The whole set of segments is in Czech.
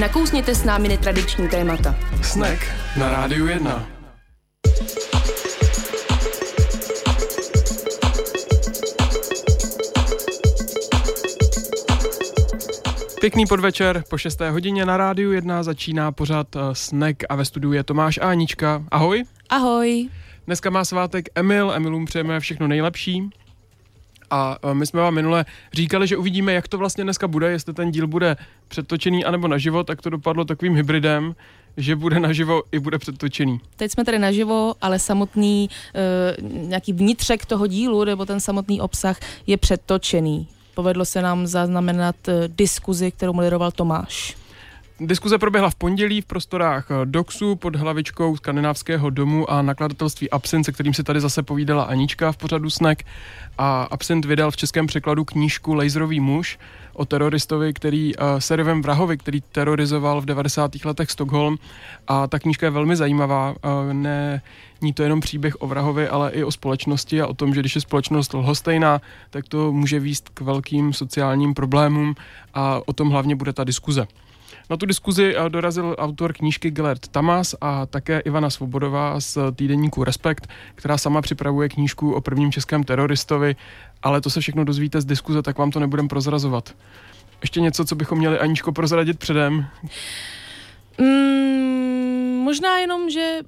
Nakousněte s námi netradiční témata. Snack na Rádiu 1. Pěkný podvečer, po 6. hodině na rádiu 1 začíná pořád uh, Snack a ve studiu je Tomáš a Anička. Ahoj. Ahoj. Dneska má svátek Emil, Emilům přejeme všechno nejlepší. A my jsme vám minule říkali, že uvidíme, jak to vlastně dneska bude, jestli ten díl bude předtočený anebo naživo, tak to dopadlo takovým hybridem, že bude naživo i bude předtočený. Teď jsme tady naživo, ale samotný uh, nějaký vnitřek toho dílu nebo ten samotný obsah je předtočený povedlo se nám zaznamenat eh, diskuzi, kterou moderoval Tomáš. Diskuze proběhla v pondělí v prostorách eh, DOXu pod hlavičkou Skandinávského domu a nakladatelství Absint, se kterým si tady zase povídala Anička v pořadu Snek. A Absint vydal v českém překladu knížku Laserový muž o teroristovi, který, uh, Serivem Vrahovi, který terorizoval v 90. letech Stockholm. A ta knížka je velmi zajímavá. Uh, ne, ní to jenom příběh o vrahovi, ale i o společnosti a o tom, že když je společnost lhostejná, tak to může výst k velkým sociálním problémům a o tom hlavně bude ta diskuze. Na tu diskuzi eh, dorazil autor knížky Gellert Tamas a také Ivana Svobodová z týdeníku Respekt, která sama připravuje knížku o prvním českém teroristovi, ale to se všechno dozvíte z diskuze, tak vám to nebudem prozrazovat. Ještě něco, co bychom měli Aničko prozradit předem? Mm, možná jenom, že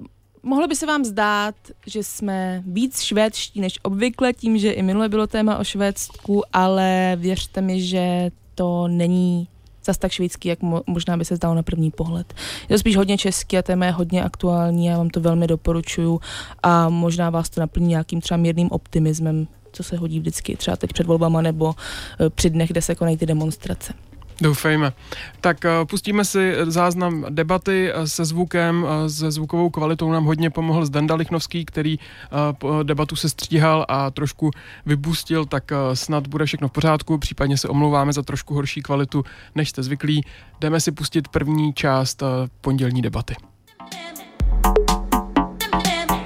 Mohlo by se vám zdát, že jsme víc švédští než obvykle, tím, že i minule bylo téma o Švédsku, ale věřte mi, že to není zas tak švédský, jak mo- možná by se zdalo na první pohled. Je to spíš hodně český a téma je hodně aktuální, já vám to velmi doporučuju a možná vás to naplní nějakým třeba mírným optimismem, co se hodí vždycky, třeba teď před volbama nebo eh, při dnech, kde se konají ty demonstrace. Doufejme. Tak uh, pustíme si záznam debaty uh, se zvukem, uh, se zvukovou kvalitou nám hodně pomohl Zdenda Lichnovský, který debatu se stříhal a trošku vypustil, tak snad bude všechno v pořádku, případně se omlouváme za trošku horší kvalitu, než jste zvyklí. Jdeme si pustit první část pondělní debaty.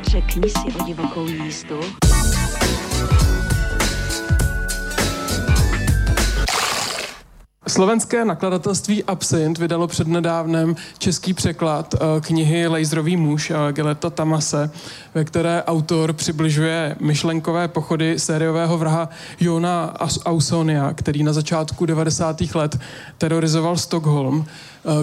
Řekni si o divokou jízdu. Slovenské nakladatelství Absint vydalo přednedávnem český překlad eh, knihy Laserový muž eh, Geleta Tamase, ve které autor přibližuje myšlenkové pochody sériového vraha Jona Ausonia, který na začátku 90. let terorizoval Stockholm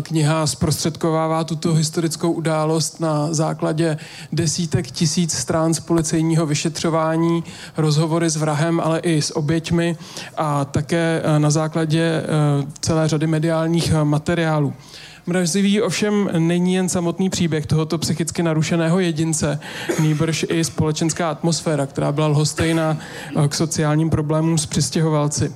kniha zprostředkovává tuto historickou událost na základě desítek tisíc strán z policejního vyšetřování, rozhovory s vrahem, ale i s oběťmi a také eh, na základě eh, celé řady mediálních materiálů. Mrazivý ovšem není jen samotný příběh tohoto psychicky narušeného jedince, nýbrž i společenská atmosféra, která byla lhostejná k sociálním problémům s přistěhovalci.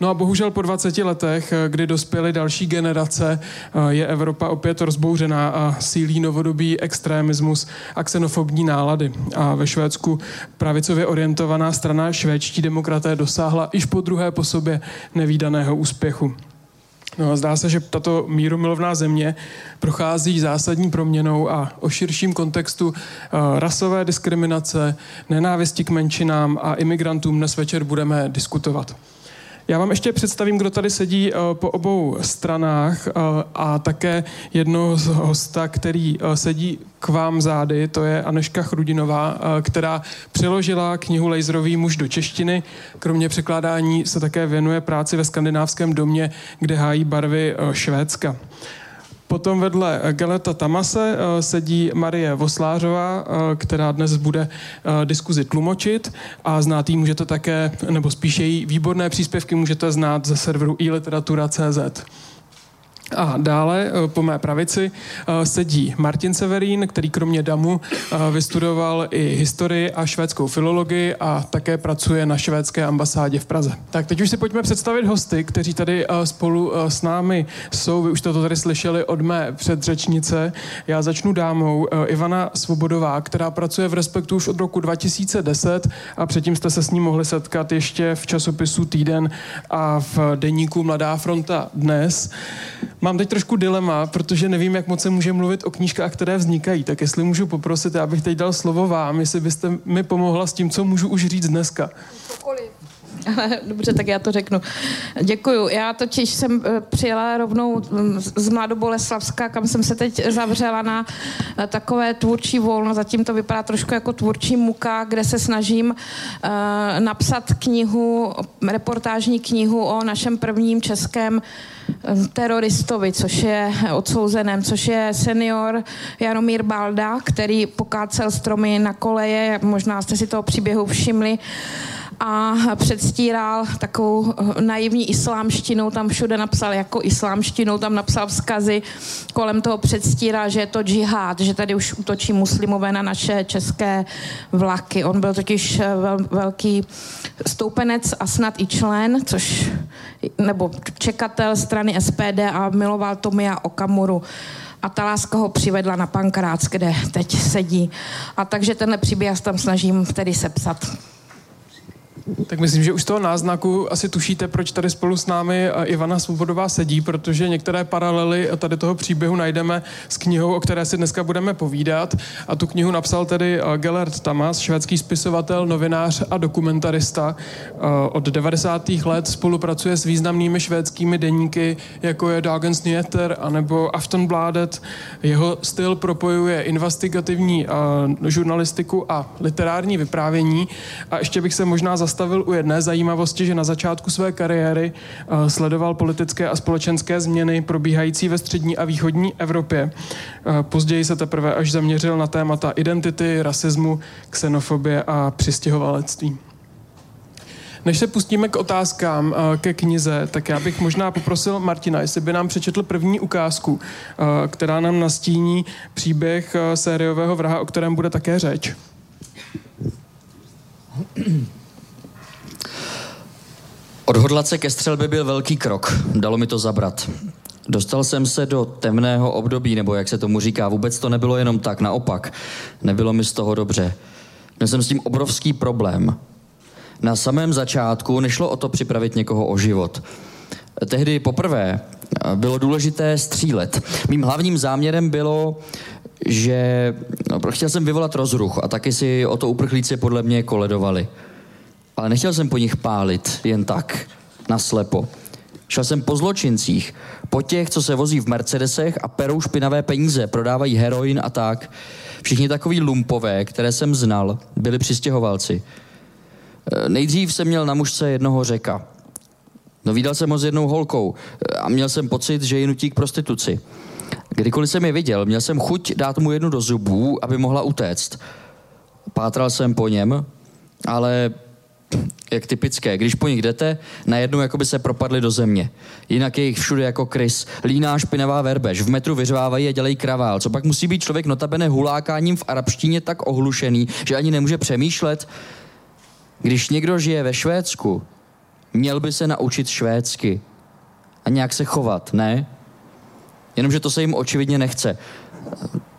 No a bohužel po 20 letech, eh, kdy dospěly další generace, eh, je Evropa opět rozbouřená a sílí novodobý extremismus a xenofobní nálady. A ve Švédsku pravicově orientovaná strana švédští demokraté dosáhla již po druhé po sobě nevýdaného úspěchu. No, zdá se, že tato mírumilovná země prochází zásadní proměnou a o širším kontextu uh, rasové diskriminace, nenávisti k menšinám a imigrantům dnes večer budeme diskutovat. Já vám ještě představím, kdo tady sedí eh, po obou stranách eh, a také jedno z hosta, který eh, sedí k vám zády, to je Aneška Chrudinová, která přeložila knihu Laserový muž do češtiny. Kromě překládání se také věnuje práci ve skandinávském domě, kde hájí barvy Švédska. Potom vedle Geleta Tamase eh, sedí Marie Voslářová, eh, která dnes bude eh, diskuzi tlumočit a znát jí můžete také, nebo spíše její výborné příspěvky můžete znát ze serveru iliteratura.cz. A dále eh, po mé pravici eh, sedí Martin Severín, který kromě DAMu eh, vystudoval i historii a švédskou filologii a také pracuje na švédské ambasádě v Praze. Tak teď už si pojďme představit hosty, kteří tady spolu s námi jsou. Vy už to tady slyšeli od mé předřečnice. Já začnu dámou Ivana Svobodová, která pracuje v Respektu už od roku 2010 a předtím jste se s ní mohli setkat ještě v časopisu Týden a v deníku Mladá fronta dnes. Mám teď trošku dilema, protože nevím, jak moc se může mluvit o knížkách, které vznikají. Tak jestli můžu poprosit, já bych teď dal slovo vám, jestli byste mi pomohla s tím, co můžu už říct dneska. Cokoliv. Dobře, tak já to řeknu. Děkuju. Já totiž jsem eh, přijela rovnou mm, z Mladoboleslavska, kam jsem se teď zavřela na eh, takové tvůrčí volno. Zatím to vypadá trošku jako tvůrčí muka, kde se snažím uh, napsat knihu, reportážní knihu o našem prvním českém teroristovi, což je odsouzeném, což je senior Jaromír Balda, který pokácel stromy na koleje, možná jste si toho příběhu všimli a předstíral takovou naivní islámštinou, tam všude napsal jako islámštinou, tam napsal vzkazy, kolem toho předstíral, že je to džihad, že tady už útočí muslimové na naše české vlaky. On byl totiž vel, velký stoupenec a snad i člen, což, nebo čekatel strany SPD a miloval Tomia Okamuru a ta láska ho přivedla na Pankrác, kde teď sedí. A takže tenhle příběh tam snažím tedy sepsat. Tak myslím, že už z toho náznaku asi tušíte, proč tady spolu s námi eh, Ivana Svobodová sedí, protože některé paralely tady toho příběhu najdeme s knihou, o které si dneska budeme povídat. A tu knihu napsal tedy eh, Gellert Tamas, švédský spisovatel, novinář a dokumentarista. Eh, od 90. let spolupracuje s významnými švédskými deníky, jako je Dagens Nyheter anebo Aftonbladet. Jeho styl propojuje investigativní žurnalistiku a literární vyprávění. A ještě bych se možná zastavil zastavil u jedné zajímavosti, že na začátku své kariéry uh, sledoval politické a společenské změny probíhající ve střední a východní Evropě. Uh, později se teprve až zaměřil na témata identity, rasismu, xenofobie a přistěhovalectví. Než se pustíme k otázkám uh, ke knize, tak já bych možná poprosil Martina, jestli by nám přečetl první ukázku, která nám nastíní příběh sériového vraha, o kterém bude také řeč. Odhodlat se ke střelbě byl velký krok. Dalo mi to zabrat. Dostal jsem se do temného období, nebo jak se tomu říká. Vůbec to nebylo jenom tak, naopak. Nebylo mi z toho dobře. Měl jsem s tím obrovský problém. Na samém začátku nešlo o to připravit někoho o život. Tehdy poprvé bylo důležité střílet. Mým hlavním záměrem bylo, že no, chtěl jsem vyvolat rozruch a taky si o to uprchlíci podle mě koledovali. Ale nechtěl jsem po nich pálit jen tak, naslepo. Šel jsem po zločincích, po těch, co se vozí v Mercedesech a perou špinavé peníze, prodávají heroin a tak. Všichni takový lumpové, které jsem znal, byli přistěhovalci. E, nejdřív jsem měl na mužce jednoho řeka. No viděl jsem ho s jednou holkou e, a měl jsem pocit, že ji nutí k prostituci. Kdykoliv jsem je viděl, měl jsem chuť dát mu jednu do zubů, aby mohla utéct. Pátral jsem po něm, ale jak typické. Když po nich jdete, najednou jako by se propadli do země. Jinak je jich všude jako krys. Líná špinavá verbež. V metru vyřvávají a dělají kravál. Co pak musí být člověk notabene hulákáním v arabštině tak ohlušený, že ani nemůže přemýšlet? Když někdo žije ve Švédsku, měl by se naučit švédsky. A nějak se chovat, ne? Jenomže to se jim očividně nechce.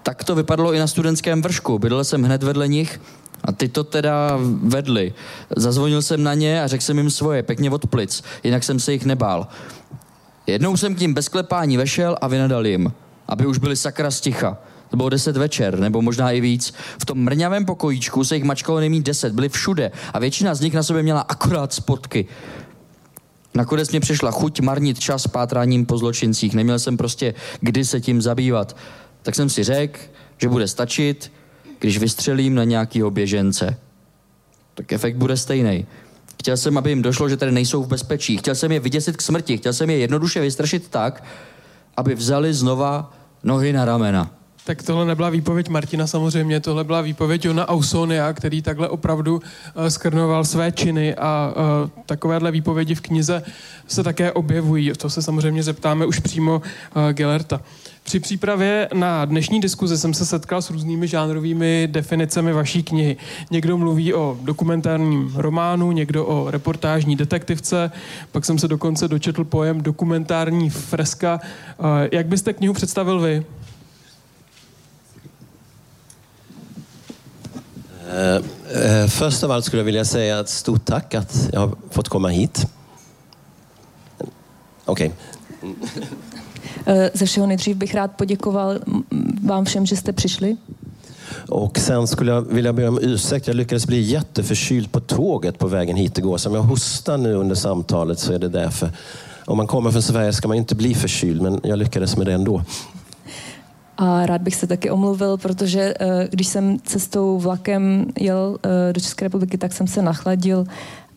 Tak to vypadalo i na studentském vršku. Bydlel jsem hned vedle nich a ty to teda vedli. Zazvonil jsem na ně a řekl jsem jim svoje, pěkně od plic, jinak jsem se jich nebál. Jednou jsem k ním bez klepání vešel a vynadal jim, aby už byli sakra sticha. To bylo deset večer, nebo možná i víc. V tom mrňavém pokojíčku se jich mačkalo nejmít deset, byli všude a většina z nich na sobě měla akorát spotky. Nakonec mě přišla chuť marnit čas pátráním po zločincích. Neměl jsem prostě kdy se tím zabývat. Tak jsem si řekl, že bude stačit, když vystřelím na nějakého běžence, tak efekt bude stejný. Chtěl jsem, aby jim došlo, že tady nejsou v bezpečí. Chtěl jsem je vyděsit k smrti. Chtěl jsem je jednoduše vystrašit tak, aby vzali znova nohy na ramena. Tak tohle nebyla výpověď Martina samozřejmě, tohle byla výpověď Jona Ausonia, který takhle opravdu uh, skrnoval své činy a uh, takovéhle výpovědi v knize se také objevují. To se samozřejmě zeptáme už přímo uh, Gellerta. Při přípravě na dnešní diskuzi jsem se setkal s různými žánrovými definicemi vaší knihy. Někdo mluví o dokumentárním románu, někdo o reportážní detektivce, pak jsem se dokonce dočetl pojem dokumentární freska. Jak byste knihu představil vy? Uh, uh, först av allt skulle jag vilja säga ett stort tack att jag har fått komma hit. Okej. Okay. Eh, ze všeho nejdřív bych rád poděkoval vám všem, že jste přišli. Och sen skulle jag vilja be om ursäkt. Jag lyckades bli jätteförkyld på tåget på vägen hit igår. Så om jag hostar nu under samtalet så är det därför. Om man kommer från Sverige ska man inte bli förkyld, men jag lyckades med det ändå. A rád bych se taky omluvil, protože eh, když jsem cestou vlakem jel eh, do České republiky, tak jsem se nachladil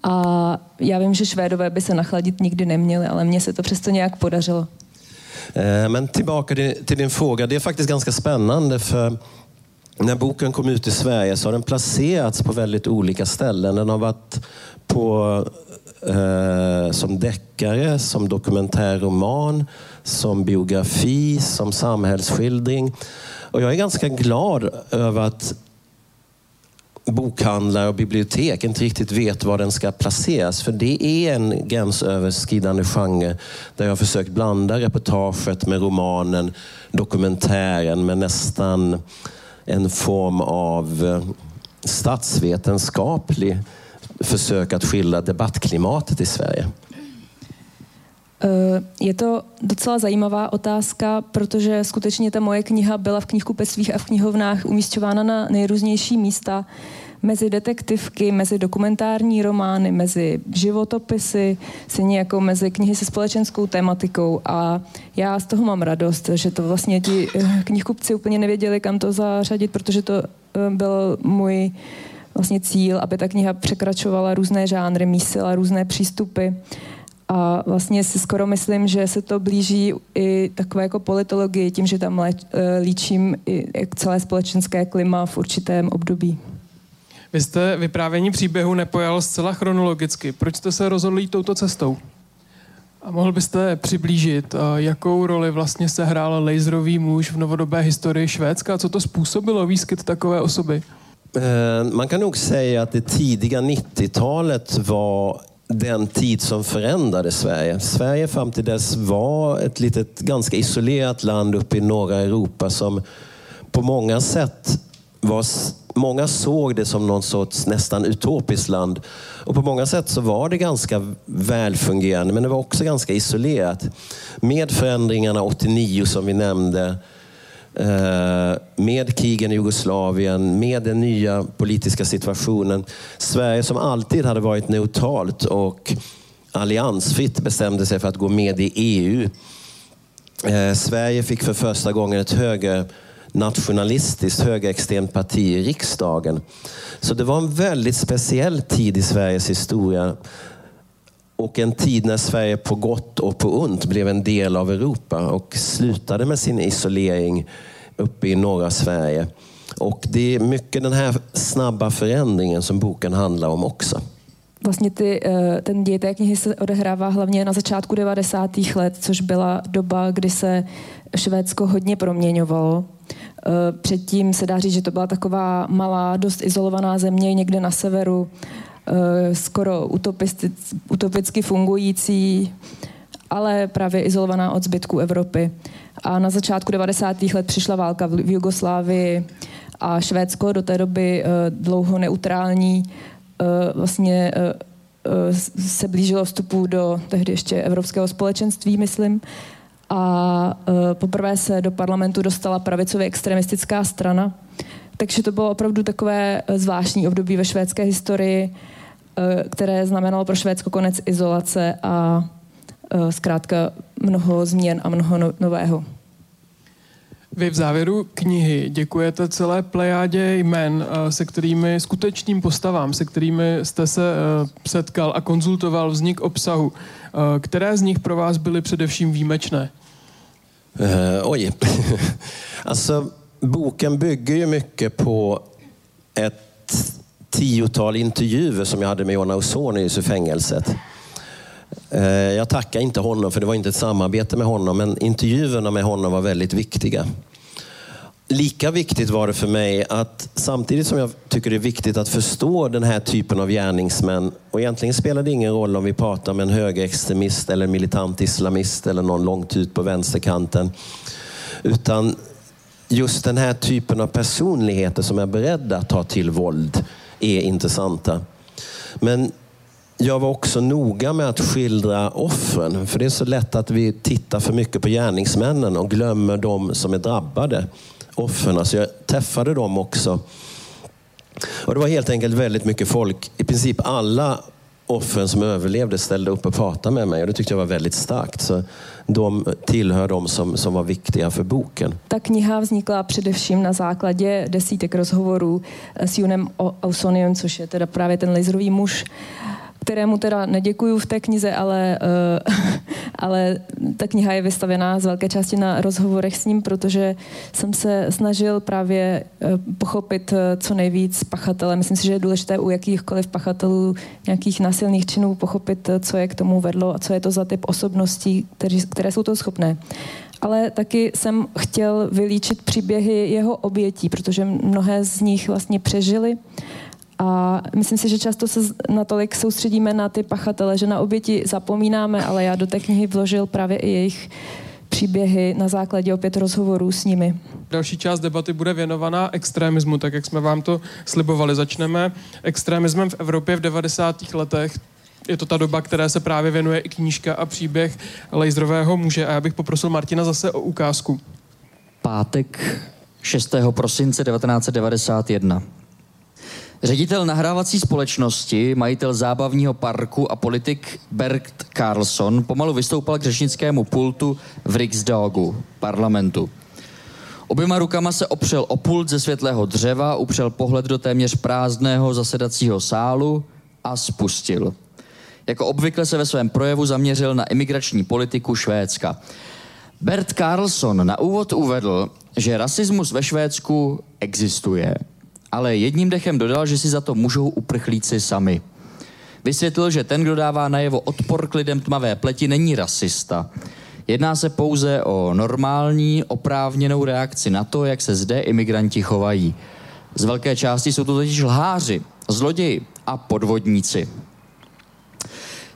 a já vím, že Švédové by se nachladit nikdy neměli, ale mně se to přesto nějak podařilo. Eh, men tillbaka till din fråga. Det är faktiskt ganska spännande för när boken kom ut i Sverige så har den placerats på väldigt olika ställen. Den har varit på, eh, som deckare, som dokumentärroman, som biografi, som samhällsskildring. Och jag är ganska glad över att bokhandlar och bibliotek inte riktigt vet var den ska placeras. För det är en gränsöverskridande genre där jag har försökt blanda reportaget med romanen, dokumentären med nästan en form av eh, statsvetenskaplig försök att skildra debattklimatet i Sverige. Eh, je to docela zajímavá otázka, protože skutečně ta moje kniha byla v knihkupectvích a v knihovnách umístěvána na nejrůznější místa mezi detektivky, mezi dokumentární romány, mezi životopisy, stejně jako mezi knihy se společenskou tematikou a já z toho mám radost, že to vlastně ti eh, knihkupci úplně nevěděli, kam to zařadit, protože to eh, byl můj vlastně cíl, aby ta kniha překračovala různé žánry, mísila různé přístupy. A vlastně si skoro myslím, že se to blíží i takové jako politologii, tím, že tam eh, líčím i celé společenské klima v určitém období. Vy jste vyprávění příběhu nepojal zcela chronologicky. Proč jste se rozhodli jít touto cestou? A mohl byste přiblížit, eh, jakou roli vlastně se hrál laserový muž v novodobé historii Švédska? Co to způsobilo výskyt takové osoby? Eh, man kan nog säga att det tidiga 90-talet var den tid som förändrade Sverige. Sverige fram till dess var ett litet, ganska isolerat land uppe i norra Europa som på många sätt var Många såg det som någon sorts nästan utopiskt land. Och på många sätt så var det ganska välfungerande, men det var också ganska isolerat. Med förändringarna 89 som vi nämnde, Eh, med krigen i Jugoslavien, med den nya politiska situationen. Sverige som alltid hade varit neutralt och alliansfritt bestämde sig för att gå med i EU. Eh, Sverige fick för första gången ett högernationalistiskt, högerextremt parti i riksdagen. Så det var en väldigt speciell tid i Sveriges historia. Och en tid när Sverige på gott och på ont blev en del av Europa och slutade med sin isolering uppe i norra Sverige. Och det är mycket den här snabba förändringen som boken handlar om också. Vlastně ty, eh, ten děj té knihy se odehrává hlavně na začátku 90. let, což byla doba, kdy se Švédsko hodně proměňovalo. Eh, předtím se dá říct, že to byla taková malá, dost izolovaná země někde na severu, skoro utopicky fungující, ale právě izolovaná od zbytku Evropy. A na začátku 90. let přišla válka v Jugoslávii a Švédsko do té doby dlouho neutrální Eh, vlastně eh, eh, se blížilo vstupu do tehdy ještě Evropského společenství, myslím. A poprvé se do parlamentu dostala pravicově extremistická strana. Takže to bylo opravdu takové zvláštní období ve švédské historii, které znamenalo pro Švédsko konec izolace a zkrátka mnoho změn a mnoho no-, nového. Vy v závěru knihy děkujete celé plejádě jmen, eh, se kterými, skutečným postavám, se kterými jste se eh, setkal a konzultoval vznik obsahu. Eh, které z nich pro vás byly především výjimečné? Uh, oj. alltså, boken bygger ju mycket på ett tiotal intervjuer som jag hade med Jonna Ausonius i fängelset. Eh, jag tackar inte honom, för det var inte ett samarbete med honom, men intervjuerna med honom var väldigt viktiga. Lika viktigt var det för mig att samtidigt som jag tycker det är viktigt att förstå den här typen av gärningsmän, och egentligen spelar det ingen roll om vi pratar om en högerextremist eller militant islamist eller någon långt ut på vänsterkanten, utan just den här typen av personligheter som är beredda att ta till våld är intressanta. Men jag var också noga med att skildra offren. För det är så lätt att vi tittar för mycket på gärningsmännen och glömmer de som är drabbade offren. Så jag träffade dem också. Och det var helt enkelt väldigt mycket folk. I princip alla offren som överlevde ställde upp och pratade med mig och det tyckte jag var väldigt starkt. Så de tillhör de som, som var viktiga för boken. Ta kniha vznikla především na základě desítek rozhovorů s Junem Ausoniem, což je teda právě ten laserový muž, kterému teda neděkuju v té knize, ale, uh, ale ta kniha je vystavená z velké části na rozhovorech s ním, protože jsem se snažil právě uh, pochopit uh, co nejvíc pachatele. Myslím si, že je důležité u jakýchkoliv pachatelů nějakých násilných činů pochopit, co je k tomu vedlo a co je to za typ osobností, které jsou to schopné ale taky jsem chtěl vylíčit příběhy jeho obětí, protože mnohé z nich vlastně přežili a myslím si, že často se natolik soustředíme na ty pachatele, že na oběti zapomínáme, ale já do té knihy vložil právě i jejich příběhy na základě opět rozhovorů s nimi. Další část debaty bude věnovaná extremismu, tak jak jsme vám to slibovali. Začneme extremismem v Evropě v 90. letech. Je to ta doba, které se právě věnuje i knížka a příběh laserového muže. A já bych poprosil Martina zase o ukázku. Pátek 6. prosince 1991. Ředitel nahrávací společnosti, majitel zábavního parku a politik Bert Carlson pomalu vystoupal k řečnickému pultu v Riksdagu, parlamentu. Oběma rukama se opřel o pult ze světlého dřeva, upřel pohled do téměř prázdného zasedacího sálu a spustil. Jako obvykle se ve svém projevu zaměřil na imigrační politiku Švédska. Bert Carlson na úvod uvedl, že rasismus ve Švédsku existuje – ale jedním dechem dodal, že si za to můžou uprchlíci sami. Vysvětlil, že ten, kdo dává najevo odpor k lidem tmavé pleti, není rasista. Jedná se pouze o normální, oprávněnou reakci na to, jak se zde imigranti chovají. Z velké části jsou to totiž lháři, zloději a podvodníci.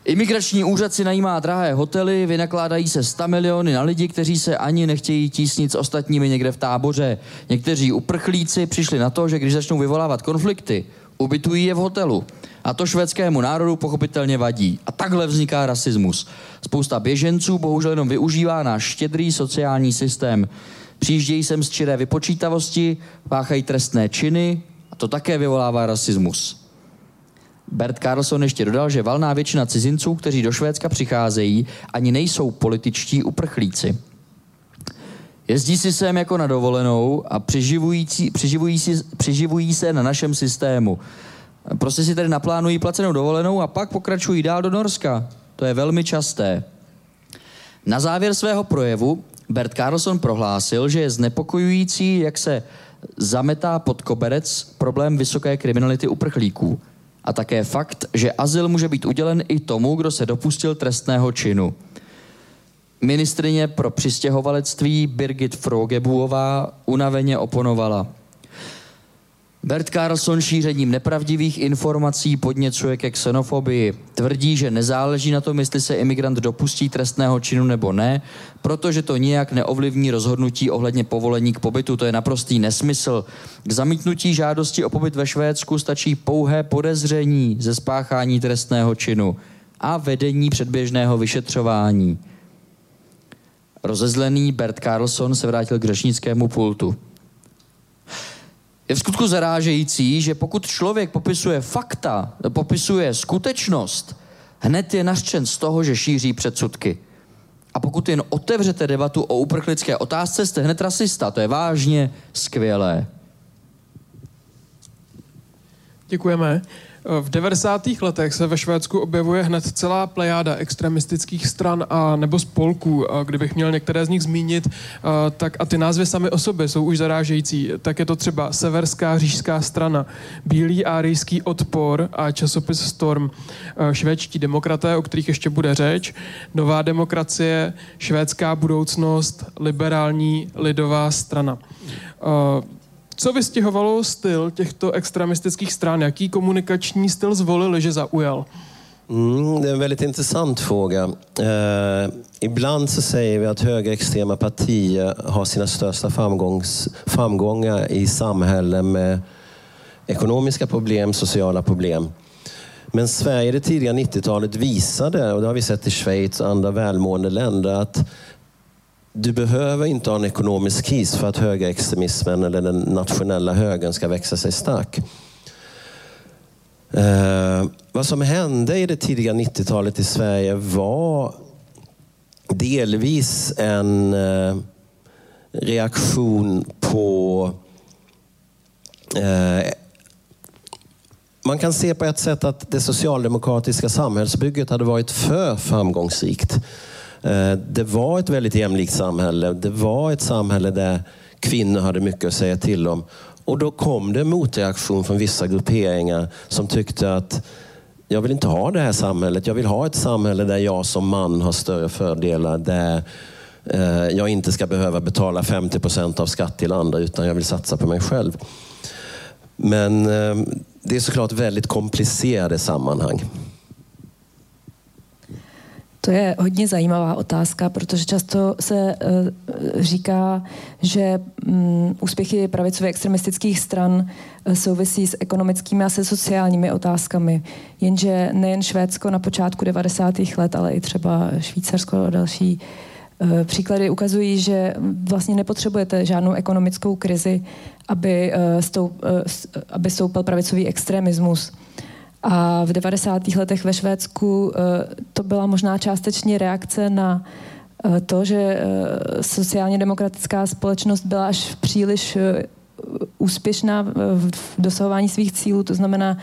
Imigrační úřad si najímá drahé hotely, vynakládají se 100 miliony na lidi, kteří se ani nechtějí tísnit s ostatními někde v táboře. Někteří uprchlíci přišli na to, že když začnou vyvolávat konflikty, ubytují je v hotelu. A to švédskému národu pochopitelně vadí. A takhle vzniká rasismus. Spousta běženců bohužel jenom využívá náš štědrý sociální systém. Přijíždějí sem z čiré vypočítavosti, páchají trestné činy a to také vyvolává rasismus. Bert Carlson ještě dodal, že valná většina cizinců, kteří do Švédska přicházejí, ani nejsou političtí uprchlíci. Jezdí si sem jako na dovolenou a přiživují, přiživují, si, přiživují se na našem systému. Prostě si tady naplánují placenou dovolenou a pak pokračují dál do Norska. To je velmi časté. Na závěr svého projevu Bert Carlson prohlásil, že je znepokojující, jak se zametá pod koberec problém vysoké kriminality uprchlíků a také fakt, že azyl může být udělen i tomu, kdo se dopustil trestného činu. Ministrině pro přistěhovalectví Birgit Frogebuová unaveně oponovala. Bert Carlson šířením nepravdivých informací podněcuje ke xenofobii. Tvrdí, že nezáleží na tom, jestli se imigrant dopustí trestného činu nebo ne, protože to nijak neovlivní rozhodnutí ohledně povolení k pobytu. To je naprostý nesmysl. K zamítnutí žádosti o pobyt ve Švédsku stačí pouhé podezření ze spáchání trestného činu a vedení předběžného vyšetřování. Rozezlený Bert Carlson se vrátil k řečnickému pultu. Je v skutku zarážející, že pokud člověk popisuje fakta, popisuje skutečnost, hned je nařčen z toho, že šíří předsudky. A pokud jen otevřete debatu o uprchlické otázce, jste hned rasista. To je vážně skvělé. Děkujeme. V 90. letech se ve Švédsku objevuje hned celá plejáda extremistických stran a nebo spolků. Kdybych měl některé z nich zmínit, tak a ty názvy sami o sobě jsou už zarážející. Tak je to třeba Severská říšská strana, Bílý árijský odpor a časopis Storm, švédští demokraté, o kterých ještě bude řeč, Nová demokracie, švédská budoucnost, liberální lidová strana. Co vystěhovalo styl těchto extremistických stran? Jaký komunikační styl zvolili, že zaujal? Mm, det är en väldigt intressant fråga. Eh, ibland så säger vi att högerextrema partier har sina största framgångs, framgångar i samhällen med ekonomiska problem, sociala problem. Men Sverige det tidiga 90-talet visade, och det har vi sett i Schweiz och andra välmående länder, att du behöver inte ha en ekonomisk kris för att högerextremismen eller den nationella högern ska växa sig stark. Eh, vad som hände i det tidiga 90-talet i Sverige var delvis en eh, reaktion på eh, man kan se på ett sätt att det socialdemokratiska samhällsbygget hade varit för framgångsrikt. Eh, det var ett väldigt jämlikt samhälle. Det var ett samhälle där kvinnor hade mycket att säga till om. Och då kom det en motreaktion från vissa grupperingar som tyckte att jag vill inte ha det här samhället. Jag vill ha ett samhälle där jag som man har större fördelar. Där eh, jag inte ska behöva betala 50 procent av skatt till andra utan jag vill satsa på mig själv. Men eh, det är såklart väldigt komplicerade sammanhang. To je hodně zajímavá otázka, protože často se uh, říká, že um, úspěchy pravicově extremistických stran uh, souvisí s ekonomickými a se sociálními otázkami. Jenže nejen Švédsko na počátku 90. let, ale i třeba Švýcarsko a další uh, příklady ukazují, že vlastně nepotřebujete žádnou ekonomickou krizi, aby, stoup, aby stoupal pravicový extremismus. A v 90. letech ve Švédsku eh, to byla možná částečně reakce na eh, to, že eh, sociálně demokratická společnost byla až příliš úspěšná v dosahování svých cílů, to znamená,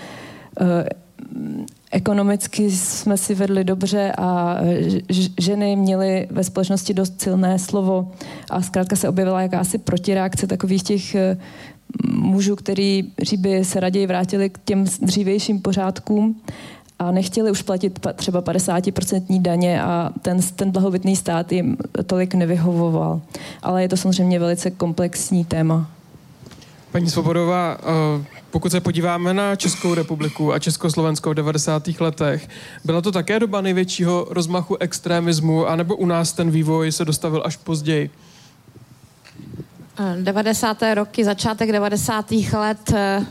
ekonomicky jsme si vedli dobře a ženy měly ve společnosti dost silné slovo a zkrátka se objevila jakási protireakce takových těch mužů, kteří by se raději vrátili k těm dřívějším pořádkům a nechtěli už platit třeba 50% daně a ten, ten blahobytný stát jim tolik nevyhovoval. Ale je to samozřejmě velice komplexní téma. Paní Svobodová, eh, pokud se podíváme na Českou republiku a Československo v 90. letech, byla to také doba největšího rozmachu extremismu, anebo u nás ten vývoj se dostavil až později? 90. roky, začátek 90. let, eh,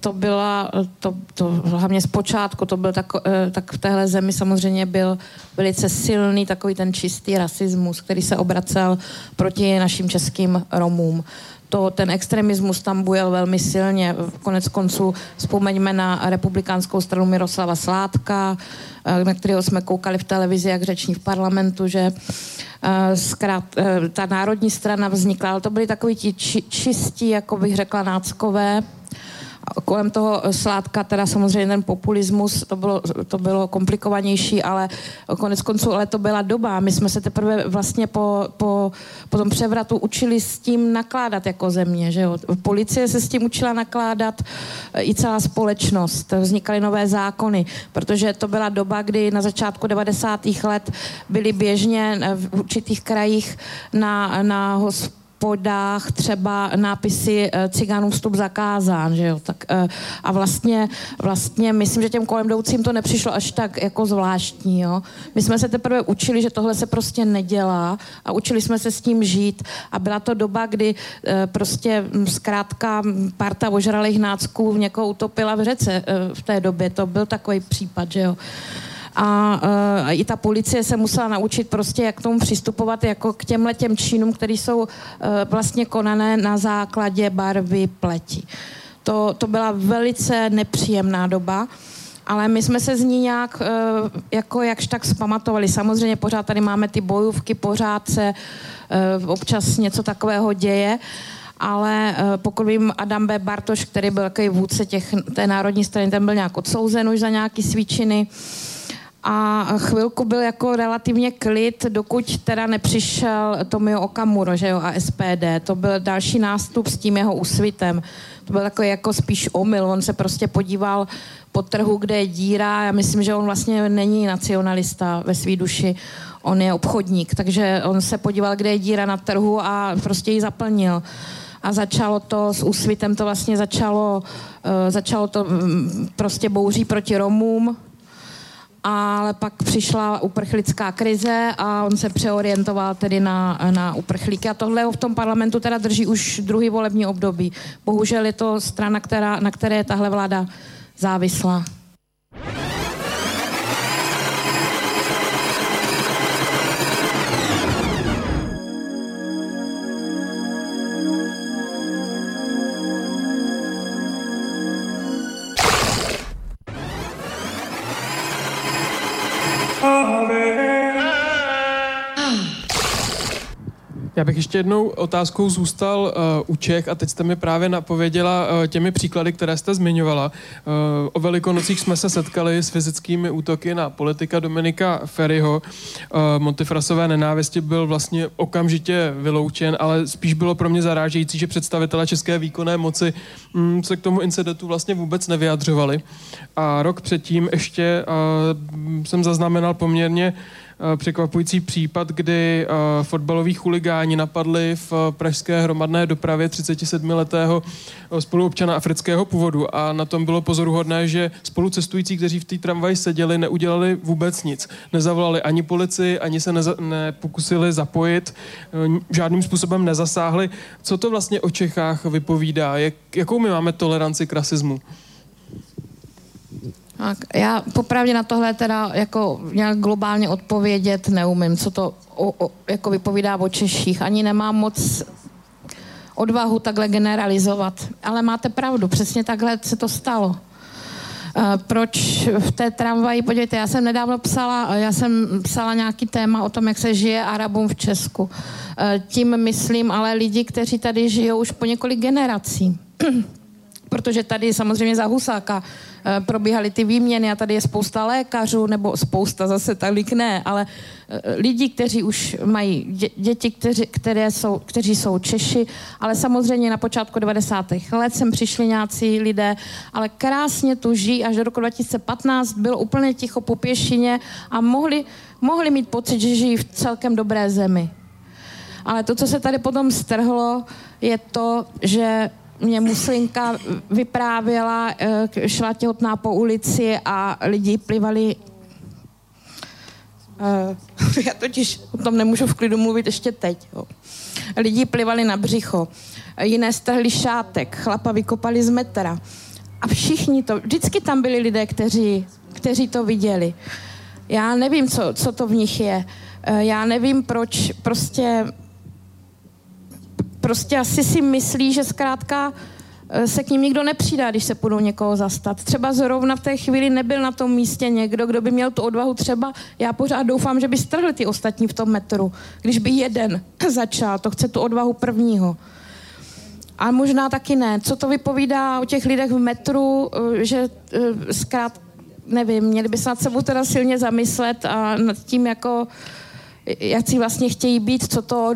to byla, to, to hlavně zpočátku, to byl tak, eh, tak v téhle zemi samozřejmě byl velice silný takový ten čistý rasismus, který se obracel proti našim českým Romům to, ten extremismus tam bujel velmi silně. Konec konců vzpomeňme na republikánskou stranu Miroslava Sládka, eh, na kterého jsme koukali v televizi, jak řeční v parlamentu, že eh, zkrát, eh, ta národní strana vznikla, ale to byly takový ti či, čistí, jako bych řekla, náckové, kolem toho sládka teda samozřejmě ten populismus, to bylo, to bylo komplikovanější, ale konec konců, ale to byla doba. My jsme se teprve vlastně po, po, po tom převratu učili s tím nakládat jako země, že jo. Policie se s tím učila nakládat, i celá společnost. Vznikaly nové zákony, protože to byla doba, kdy na začátku 90. let byly běžně v určitých krajích na, na hospodářství podách třeba nápisy eh, cigánům vstup zakázán, že jo, tak eh, a vlastně, vlastně myslím, že těm kolem jdoucím to nepřišlo až tak jako zvláštní, jo. My jsme se teprve učili, že tohle se prostě nedělá a učili jsme se s tím žít. A byla to doba, kdy eh, prostě hm, zkrátka parta ožralých nácků někoho utopila v řece v té době, to byl takový případ, že jo a uh, i ta policie se musela naučit prostě, jak k tomu přistupovat jako k těmhle těm činům, které jsou uh, vlastně konané na základě barvy pleti. To, to byla velice nepříjemná doba ale my jsme se z ní nějak uh, jako jakž tak zpamatovali. Samozřejmě pořád tady máme ty bojůvky, pořád se občas něco takového děje, ale pokud vím, Adam B. Bartoš, který byl takový vůdce těch, té národní strany, ten byl nějak odsouzen už za nějaký svíčiny. A chvilku byl jako relativně klid, dokud teda nepřišel Tomio Okamuro, že jo, a SPD. To byl další nástup s tím jeho úsvitem. To byl takový jako spíš omyl. On se prostě podíval po trhu, kde je díra. Já myslím, že on vlastně není nacionalista ve své duši. On je obchodník, takže on se podíval, kde je díra na trhu a prostě ji zaplnil a začalo to s úsvitem, to vlastně začalo, uh, začalo to um, prostě bouří proti Romům, ale pak přišla uprchlická krize a on se přeorientoval tedy na, na uprchlíky a tohle ho v tom parlamentu teda drží už druhý volební období. Bohužel je to strana, která, na které je tahle vláda závislá. Já bych ještě jednou otázkou zůstal uh, u Čech a teď jste mi právě napověděla uh, těmi příklady, které jste zmiňovala. Uh, o Velikonocích jsme se setkali s fyzickými útoky na politika Dominika Ferryho. Uh, Montifrasové nenávisti byl vlastně okamžitě vyloučen, ale spíš bylo pro mě zarážející, že představitelé české výkonné moci um, se k tomu incidentu vlastně vůbec nevyjadřovali. A rok předtím ještě uh, jsem zaznamenal poměrně Eh, překvapující případ, kdy uh, fotbaloví chuligáni napadli v uh, pražské hromadné dopravě 37-letého spoluobčana afrického původu a na tom bylo pozoruhodné, že spolucestující, kteří v té tramvaji seděli, neudělali vůbec nic. Nezavolali ani policii, ani se neza- nepokusili zapojit, žádným způsobem nezasáhli. Co to vlastně o Čechách vypovídá? Jak, jakou my máme toleranci k rasismu? Tak, já popravdě na tohle teda jako nějak globálně odpovědět neumím, co to o, o, jako vypovídá o Češích. Ani nemám moc odvahu takhle generalizovat. Ale máte pravdu, přesně takhle se to stalo. Uh, proč v té tramvaji, podívejte, já jsem nedávno psala, já jsem psala nějaký téma o tom, jak se žije Arabům v Česku. Uh, tím myslím ale lidi, kteří tady žijou už po několik generací. Protože tady samozřejmě za Husáka Eh, probíhaly ty výměny a tady je spousta lékařů, nebo spousta zase tolik ne, ale eh, lidí, kteří už mají děti, kteři, které jsou, kteří jsou Češi, ale samozřejmě na počátku 90. let sem přišli nějací lidé, ale krásně tu žijí až do roku 2015, bylo úplně ticho po pěšině a mohli, mohli mít pocit, že žijí v celkem dobré zemi. Ale to, co se tady potom strhlo, je to, že mě muslinka vyprávěla, eh, šla těhotná po ulici a lidi plivali Uh, já totiž o tom nemůžu v klidu mluvit ještě teď. Jo. Lidi plivali na břicho, jiné strhli šátek, chlapa vykopali z metra. A všichni to, vždycky tam byli lidé, kteří, kteří to viděli. Já nevím, co, co to v nich je. Uh, já nevím, proč prostě prostě asi si myslí, že zkrátka eh, se k ním nikdo nepřidá, když se půjdou někoho zastat. Třeba zrovna v té chvíli nebyl na tom místě někdo, kdo by měl tu odvahu třeba, já pořád doufám, že by strhli ty ostatní v tom metru. Když by jeden začal, to chce tu odvahu prvního. A možná taky ne. Co to vypovídá o těch lidech v metru, eh, že eh, zkrát, nevím, měli by se nad sebou teda silně zamyslet a nad tím jako jak si vlastně chtějí být, co to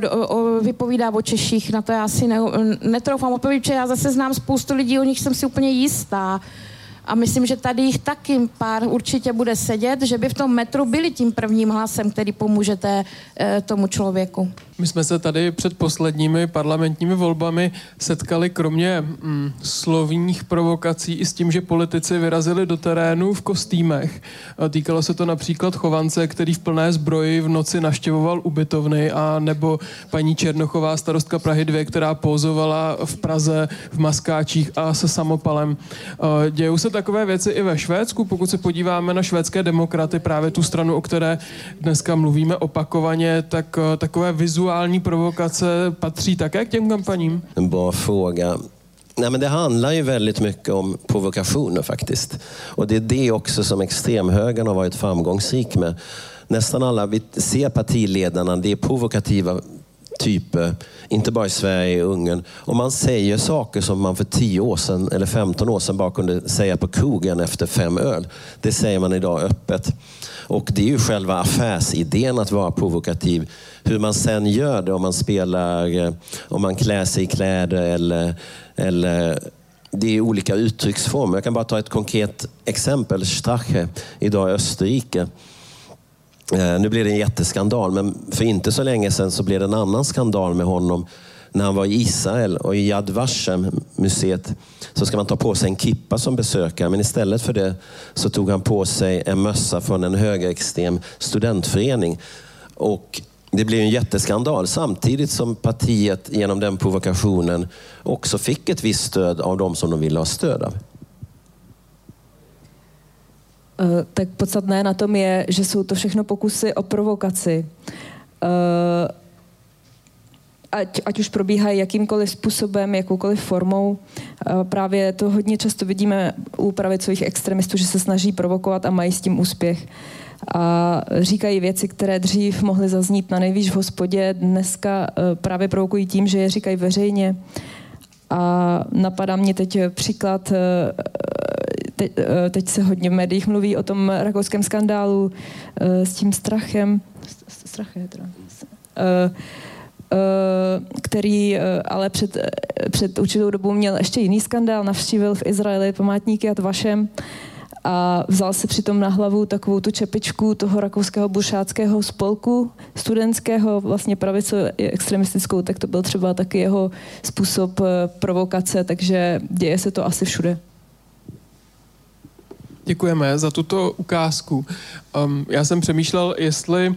vypovídá o Češích, na to já si ne, netroufám odpovědět, protože já zase znám spoustu lidí, o nich jsem si úplně jistá. A myslím, že tady jich taky pár určitě bude sedět, že by v tom metru byli tím prvním hlasem, který pomůžete e, tomu člověku. My jsme se tady před posledními parlamentními volbami setkali kromě mm, slovních provokací i s tím, že politici vyrazili do terénu v kostýmech. Týkalo se to například Chovance, který v plné zbroji v noci naštěvoval ubytovny a nebo paní Černochová, starostka Prahy 2, která pouzovala v Praze v maskáčích a se samopalem. Dějou se takové věci i ve Švédsku, pokud se podíváme na švédské demokraty, právě tu stranu, o které dneska mluvíme opakovaně, tak takové vizuální vizuální provokace patří také k těm kampaním? En bra fråga. Nej, men det handlar ju väldigt mycket om provokationer faktiskt. Och det är det också som extremhögern har varit framgångsrik med. Nästan alla, vi ser partiledarna, det är provokativa typer, inte bara i Sverige och Ungern. Om man säger saker som man för 10 år sedan, eller 15 år sedan bara kunde säga på krogen efter fem öl. Det säger man idag öppet. Och det är ju själva affärsidén att vara provokativ. Hur man sen gör det, om man spelar, eh, om man klär sig i kläder eller, eller det är olika uttrycksformer. Jag kan bara ta ett konkret exempel. Strache idag i Österrike. Eh, nu blev det en jätteskandal, men för inte så länge sedan så blev det en annan skandal med honom när han var i Israel och i Yad Vashem, museet, så ska man ta på sig en kippa som besökare. Men istället för det så tog han på sig en mössa från en högerextrem studentförening. Och det blev en jätteskandal samtidigt som partiet genom den provokationen också fick ett visst stöd av de som de ville ha stöd av. Eh, tak podstatné na tom je, že jsou to všechno pokusy o provokaci. Eh, Ať, ať už probíhají jakýmkoliv způsobem, jakoukoliv formou. Právě to hodně často vidíme u pravicových extremistů, že se snaží provokovat a mají s tím úspěch. a říkají věci, které dřív mohly zaznít na nejvíc v hospodě, dneska eh, právě provokují tím, že je říkají veřejně. A napadá mě teď příklad, eh, teď, eh, teď se hodně v médiích mluví o tom rakouském skandálu s tím strachem. Strach je teda. Který ale před, před určitou dobou měl ještě jiný skandál, navštívil v Izraeli památníky a Vašem a vzal si přitom na hlavu takovou tu čepičku toho rakouského buršáckého spolku studentského, vlastně pravico extremistickou, tak to byl třeba taky jeho způsob eh, provokace, takže děje se to asi všude. Děkujeme za tuto ukázku. Um, já jsem přemýšlel, jestli uh,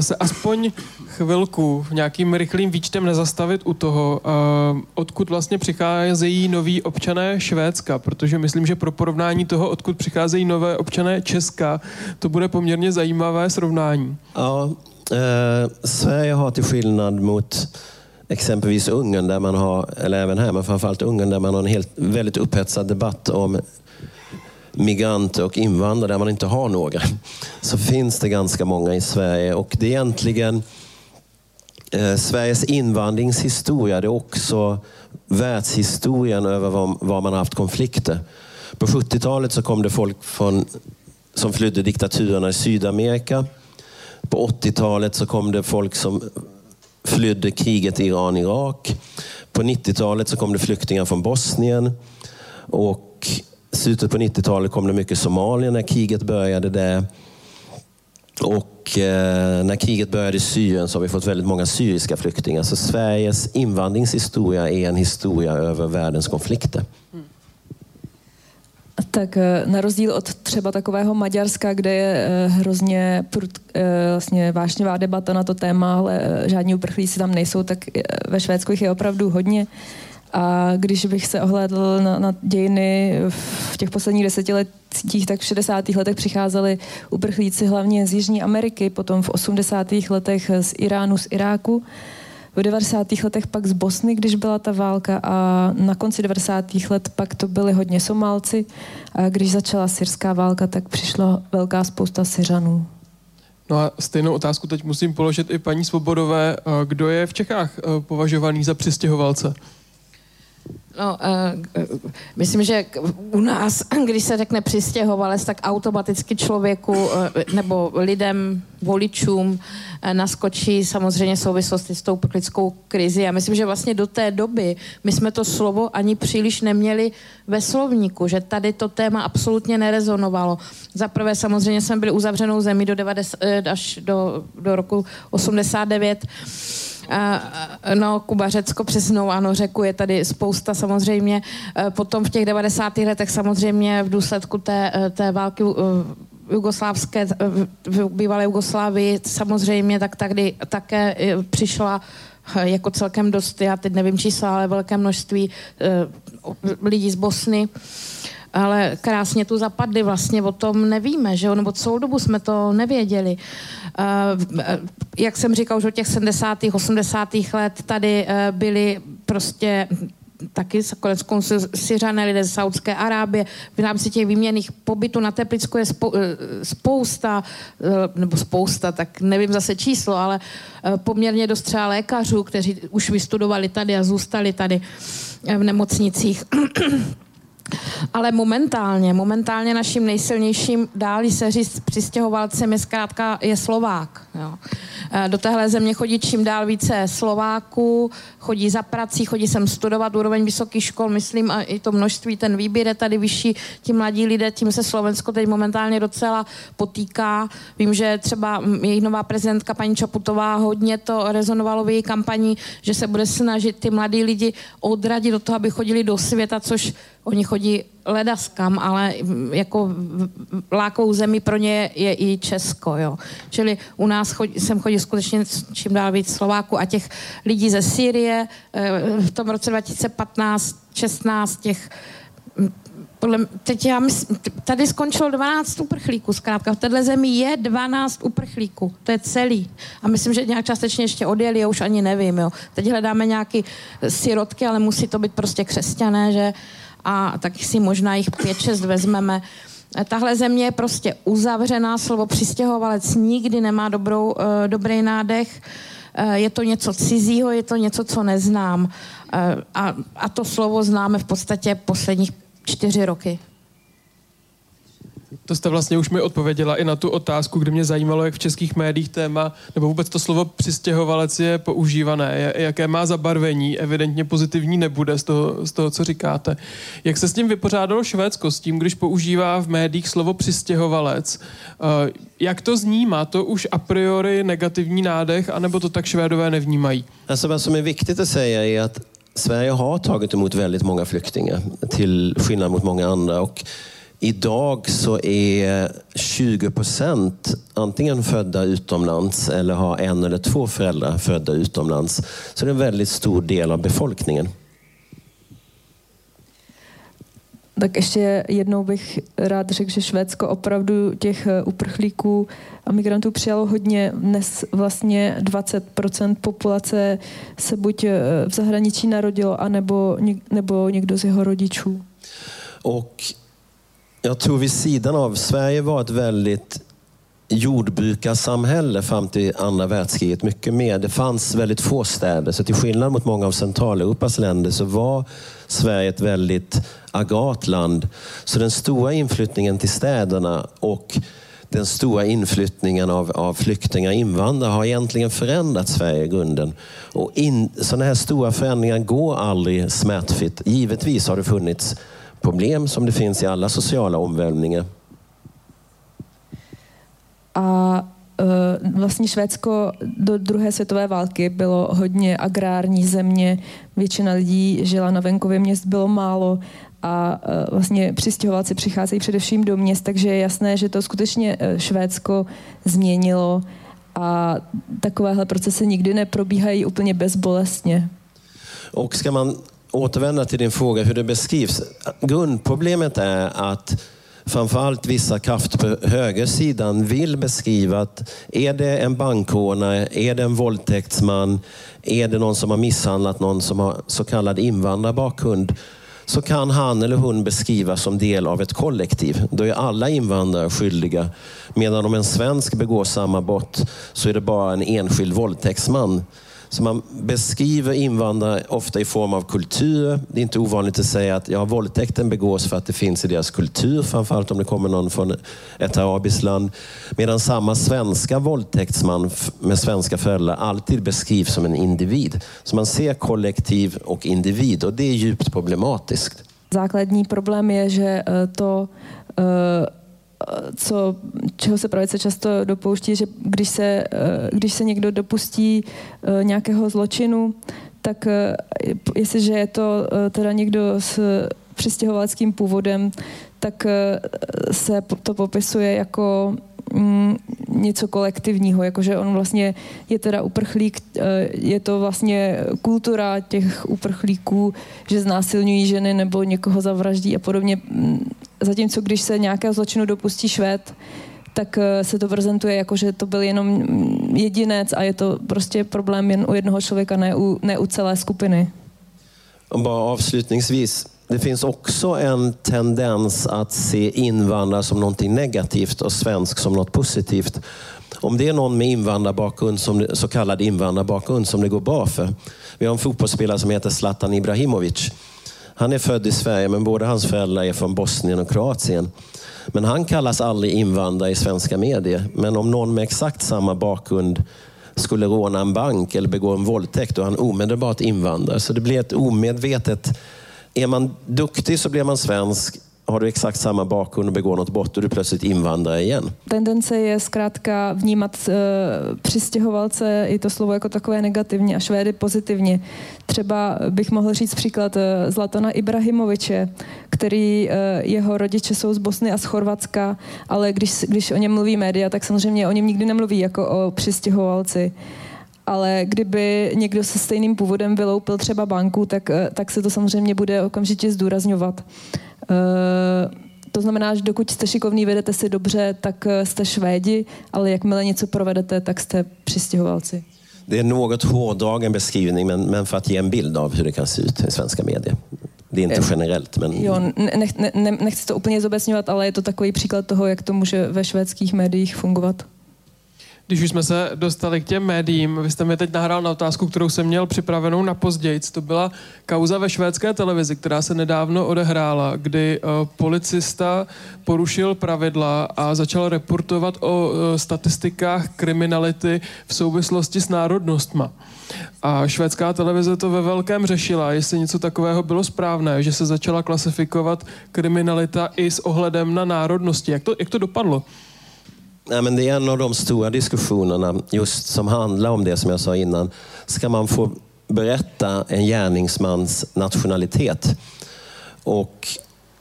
se aspoň chvilku nějakým rychlým výčtem nezastavit u toho, uh, odkud vlastně přicházejí noví občané Švédska, protože myslím, že pro porovnání toho, odkud přicházejí nové občané Česka, to bude poměrně zajímavé srovnání. Ja, eh, Sverige har till skillnad mot exempelvis Ungern, där man har, eller även här, men framförallt Ungern, där man har en helt, väldigt upphetsad debatt om migranter och invandrare där man inte har några, så finns det ganska många i Sverige. Och det är egentligen eh, Sveriges invandringshistoria, det är också världshistorien över var, var man har haft konflikter. På 70-talet så kom det folk från, som flydde diktaturerna i Sydamerika. På 80-talet så kom det folk som flydde kriget i Iran-Irak. På 90-talet så kom det flyktingar från Bosnien. Och slutet på 90-talet kom det mycket somalier när kriget började där. Och eh, när kriget började i Syrien så har vi fått väldigt många syriska flyktingar. Så Sveriges invandringshistoria är en historia över världens konflikter. Mm. Tak eh, na rozdíl od třeba takového Maďarska, kde je eh, hrozně prud, eh, vlastně vášnivá debata na to téma, ale žádní uprchlíci tam nejsou, tak ve Švédsku jich je opravdu hodně. A když bych se ohlédl na, na dějiny v těch posledních desetiletích, tak v 60. letech přicházeli uprchlíci hlavně z Jižní Ameriky, potom v 80. letech z Iránu, z Iráku, v 90. letech pak z Bosny, když byla ta válka a na konci 90. let pak to byly hodně Somálci a když začala syrská válka, tak přišla velká spousta Syřanů. No a stejnou otázku teď musím položit i paní Svobodové. Kdo je v Čechách eh, považovaný za přistěhovalce? No, uh, myslím, že u nás, když se řekne přistěhovalec, tak automaticky člověku uh, nebo lidem, voličům uh, naskočí samozřejmě souvislosti s tou prklickou krizi. Já myslím, že vlastně do té doby my jsme to slovo ani příliš neměli ve slovníku, že tady to téma absolutně nerezonovalo. Za prvé samozřejmě jsme byli uzavřenou zemí do 90, až do, do roku 89 No, Kuba Řecko přesnou, ano, řeku je tady spousta samozřejmě. E, potom v těch 90. letech samozřejmě v důsledku té, e, té války e, jugoslávské, v bývalé Jugoslávii samozřejmě, tak tady také přišla jako celkem dost, já teď nevím čísla, ale velké množství lidí z Bosny ale krásně tu zapadly, vlastně o tom nevíme, že jo, nebo celou dobu jsme to nevěděli. Uh, jak jsem říkal, už od těch 70. 80. let tady uh, byly prostě taky konec konců Syřané, lidé z Saudské Arábie. V rámci těch výměných pobytů na Teplicku je spou, spousta, nebo spousta, tak nevím zase číslo, ale poměrně dost třeba lékařů, kteří už vystudovali tady a zůstali tady v nemocnicích. Ale momentálně, momentálně naším nejsilnějším dálí se říct přistěhovalcem je zkrátka je Slovák. Jo. E, do téhle země chodí čím dál více Slováků, chodí za prací, chodí sem studovat úroveň vysokých škol, myslím, a i to množství, ten výběr je tady vyšší, ti mladí lidé, tím se Slovensko teď momentálně docela potýká. Vím, že třeba jejich nová prezidentka paní Čaputová hodně to rezonovalo v její kampani, že se bude snažit ty mladí lidi odradit do toho, aby chodili do světa, což oni chodí ledaskam, ale jako lákou zemi pro ně je i Česko, jo. Čili u nás chodí, sem chodí skutečně čím dál víc Slováků a těch lidí ze Syrie eh, v tom roce 2015, 16 těch podle, teď já myslím, tady skončilo 12 uprchlíků, zkrátka v této zemi je 12 uprchlíků, to je celý. A myslím, že nějak částečně ještě odjeli, já už ani nevím, jo. Teď hledáme nějaký sirotky, ale musí to být prostě křesťané, že a tak si možná jich pět, šest vezmeme. Tahle země je prostě uzavřená, slovo přistěhovalec nikdy nemá dobrou, dobrý nádech. Je to něco cizího, je to něco, co neznám. A, a to slovo známe v podstatě posledních čtyři roky. To jste vlastně už mi odpověděla i na tu otázku, kdy mě zajímalo, jak v českých médiích téma, nebo vůbec to slovo přistěhovalec je používané, jaké má zabarvení, evidentně pozitivní nebude z toho, z toho, co říkáte. Jak se s tím vypořádalo Švédsko, s tím, když používá v médiích slovo přistěhovalec? Eh, jak to zní? Má to už a priori negativní nádech, anebo to tak Švédové nevnímají? Alltså vad som är viktigt att säga är Sverige har tagit emot väldigt många flyktingar, till skillnad mot många andra. Och Idag så är 20 procent antingen födda utomlands eller har en eller två föräldrar födda utomlands. Så det är en väldigt stor del av befolkningen. Tak ještě jednou bych rád řekl, že Švédsko opravdu těch eh, uprchlíků a migrantů přijalo hodně. Dnes vlastně 20% populace se buď eh, v zahraničí narodilo, anebo, nebo někdo z jeho rodičů. Och jag tror vid sidan av, Sverige var ett väldigt jordbrukarsamhälle fram till andra världskriget. Mycket mer. Det fanns väldigt få städer. Så till skillnad mot många av Centraleuropas länder så var Sverige ett väldigt agart land. Så den stora inflyttningen till städerna och den stora inflyttningen av, av flyktingar och invandrare har egentligen förändrat Sverige i grunden. Och in, sådana här stora förändringar går aldrig smärtfritt. Givetvis har det funnits problem som det finns i alla sociala omvälvningar. A uh, vlastně Švédsko do druhé světové války bylo hodně agrární země, většina lidí žila na venkově, měst bylo málo a uh, vlastně přistěhovalci přicházejí především do měst, takže je jasné, že to skutečně uh, Švédsko změnilo a takovéhle procesy nikdy neprobíhají úplně bezbolestně. Och ska man återvända till din fråga hur det beskrivs. Grundproblemet är att framförallt vissa krafter på högersidan vill beskriva att är det en bankrånare, är det en våldtäktsman, är det någon som har misshandlat någon som har så kallad invandrarbakgrund så kan han eller hon beskrivas som del av ett kollektiv. Då är alla invandrare skyldiga. Medan om en svensk begår samma brott så är det bara en enskild våldtäktsman så man beskriver invandrare ofta i form av kultur. Det är inte ovanligt att säga att ja, våldtäkten begås för att det finns i deras kultur, framförallt om det kommer någon från ett arabiskt land. Medan samma svenska våldtäktsman med svenska föräldrar alltid beskrivs som en individ. Så man ser kollektiv och individ och det är djupt problematiskt. Základní problém je, že eh, to uh, co, čeho se pravice často dopouští, že když se, eh, když se někdo dopustí eh, nějakého zločinu, tak eh, jestliže je to teda někdo s přistěhovaleckým původem, tak se to popisuje jako mm, něco kolektivního, jakože on vlastně je teda uprchlík, je to vlastně kultura těch uprchlíků, že znásilňují ženy nebo někoho zavraždí a podobně. Zatímco když se nějakého zločinu dopustí Švéd, tak eh, se to prezentuje jako, že to byl jenom jedinec a je to prostě problém jen u jednoho člověka, ne u, ne u celé skupiny. Bara avslutningsvis, det finns också en tendens att se invandrare som någonting negativt och svensk som något positivt. Om det är någon med invandrarbakgrund, som, så kallad invandrarbakgrund som det går bra för. Vi har en fotbollsspelare som heter Zlatan Ibrahimovic han är född i Sverige, men båda hans föräldrar är från Bosnien och Kroatien. Men han kallas aldrig invandrare i svenska medier. Men om någon med exakt samma bakgrund skulle råna en bank eller begå en våldtäkt, då är han omedelbart invandrare. Så det blir ett omedvetet... Är man duktig så blir man svensk har du exakt samma bakgrund och begår något brott och du plötsligt invandrare igen. Tendence je zkrátka vnímat uh, přistěhovalce i to slovo jako takové negativně a Švédy pozitivně. Třeba bych mohl říct příklad uh, Zlatana Ibrahimoviče, který uh, jeho rodiče jsou z Bosny a z Chorvatska, ale když, když o něm mluví média, tak samozřejmě o něm nikdy nemluví jako o přistěhovalci ale kdyby někdo se stejným původem vyloupil třeba banku, tak, tak se to samozřejmě bude okamžitě zdůrazňovat. Eh, to znamená, že dokud jste šikovný, vedete si dobře, tak eh, jste Švédi, ale jakmile něco provedete, tak jste přistěhovalci. Det är något hårdragen beskrivning, men, men för att ge en bild av hur det kan se ut i svenska medier. Det är inte generellt. Men... Jo, ne, ne, ne, nechci to úplně zobecňovat, ale je to takový příklad toho, jak to může ve švédských médiích fungovat. Když už jsme se dostali k těm médiím, vy jste mi teď nahrál na otázku, kterou jsem měl připravenou na pozdějc. To byla kauza ve švédské televizi, která se nedávno odehrála, kdy uh, policista porušil pravidla a začal reportovat o uh, statistikách kriminality v souvislosti s národnostma. A švédská televize to ve velkém řešila, jestli něco takového bylo správné, že se začala klasifikovat kriminalita i s ohledem na národnosti. Jak to, jak to dopadlo? Nej, men det är en av de stora diskussionerna just som handlar om det som jag sa innan. Ska man få berätta en gärningsmans nationalitet? Och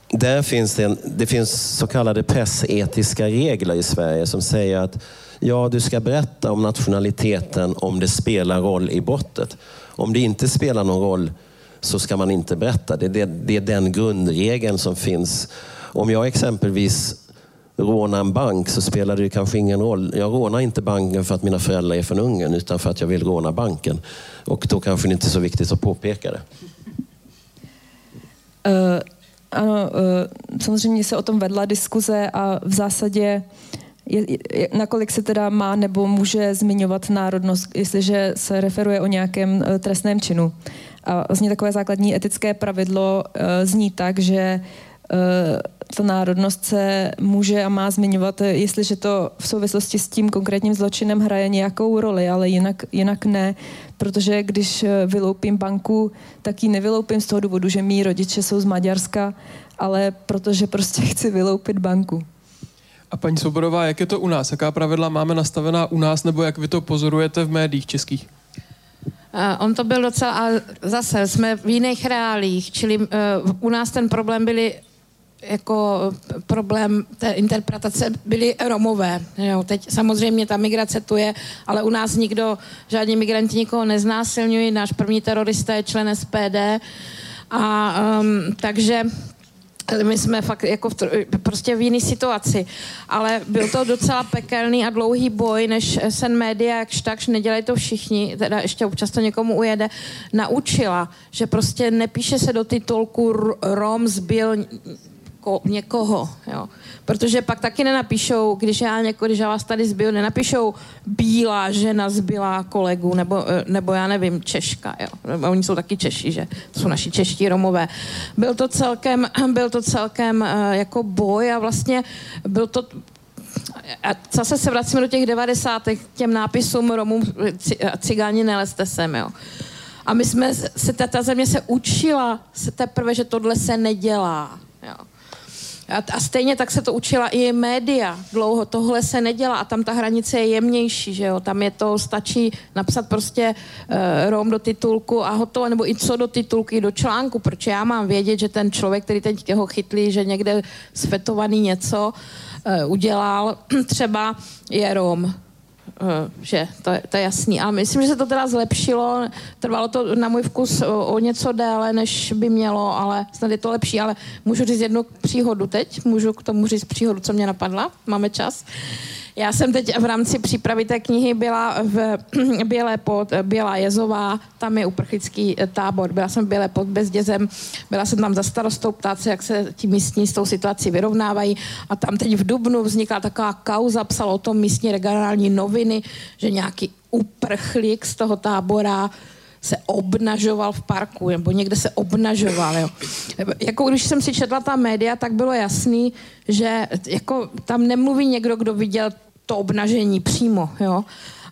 där finns det, en, det finns så kallade pressetiska regler i Sverige som säger att ja, du ska berätta om nationaliteten om det spelar roll i brottet. Om det inte spelar någon roll så ska man inte berätta. Det, det, det är den grundregeln som finns. Om jag exempelvis råna en bank så spelar det kanske ingen roll. Jag rånar inte banken för att mina föräldrar är från Ungern utan för att jag vill råna banken. Och då kanske det inte är så viktigt att påpeka det. Uh, ano, uh, samozřejmě se o tom vedla diskuze a v zásadě je, je, nakolik se teda má nebo může zmiňovat národnost, jestliže se referuje o nějakém uh, trestném činu. A vlastně takové základní etické pravidlo uh, zní tak, že uh, ta národnost se může a má zmiňovat, jestliže to v souvislosti s tím konkrétním zločinem hraje nějakou roli, ale jinak, jinak ne, protože když vyloupím banku, tak ji nevyloupím z toho důvodu, že mý rodiče jsou z Maďarska, ale protože prostě chci vyloupit banku. A paní Svobodová, jak je to u nás? Jaká pravidla máme nastavená u nás, nebo jak vy to pozorujete v médiích českých? Uh, on to byl docela, ale zase jsme v jiných reálích, čili uh, u nás ten problém byly jako problém té interpretace byli Romové. Jo. Teď samozřejmě ta migrace tu je, ale u nás nikdo, žádní migranti nikoho neznásilňují. Náš první terorista je člen SPD. A um, takže my jsme fakt jako v, prostě v jiné situaci. Ale byl to docela pekelný a dlouhý boj, než sen média, jakž takž, nedělají to všichni, teda ještě občas to někomu ujede, naučila, že prostě nepíše se do titulku Rom zbyl ko, někoho, jo. Protože pak taky nenapíšou, když já, něko, když já vás tady zbyl, nenapíšou bílá žena zbylá kolegu, nebo, eh, nebo já nevím, Češka, jo. Oni jsou taky Češi, že? To jsou naši čeští Romové. Byl to celkem, byl to celkem uh, jako boj a vlastně byl to a zase se vracíme do těch 90. těm nápisům Romům, cigáni nelezte sem, jo. A my jsme se, ta, ta země se učila se teprve, že tohle se nedělá. A, a stejně tak se to učila i média dlouho. Tohle se nedělá a tam ta hranice je jemnější, že jo. Tam je to, stačí napsat prostě uh, Rom do titulku a hotovo, nebo i co do titulky, do článku, protože já mám vědět, že ten člověk, který teď ho chytlí, že někde svetovaný něco uh, udělal, třeba je Rom Eh, že to, to je jasný. A myslím, že se to teda zlepšilo. Trvalo to na můj vkus o, o něco déle, než by mělo, ale snad je to lepší. Ale můžu říct jednu příhodu teď? Můžu k tomu říct příhodu, co mě napadla? Máme čas? Já jsem teď v rámci přípravy té knihy byla v Bělé pod, Bělá Jezová, tam je uprchlický tábor. Byla jsem v Bělé pod Bezdězem, byla jsem tam za starostou ptát se, jak se ti místní s tou situací vyrovnávají. A tam teď v Dubnu vznikla taková kauza, psalo o tom místní regionální noviny, že nějaký uprchlík z toho tábora se obnažoval v parku, nebo někde se obnažoval. Jo. Jako když jsem si četla ta média, tak bylo jasný, že jako tam nemluví někdo, kdo viděl to obnažení přímo. Jo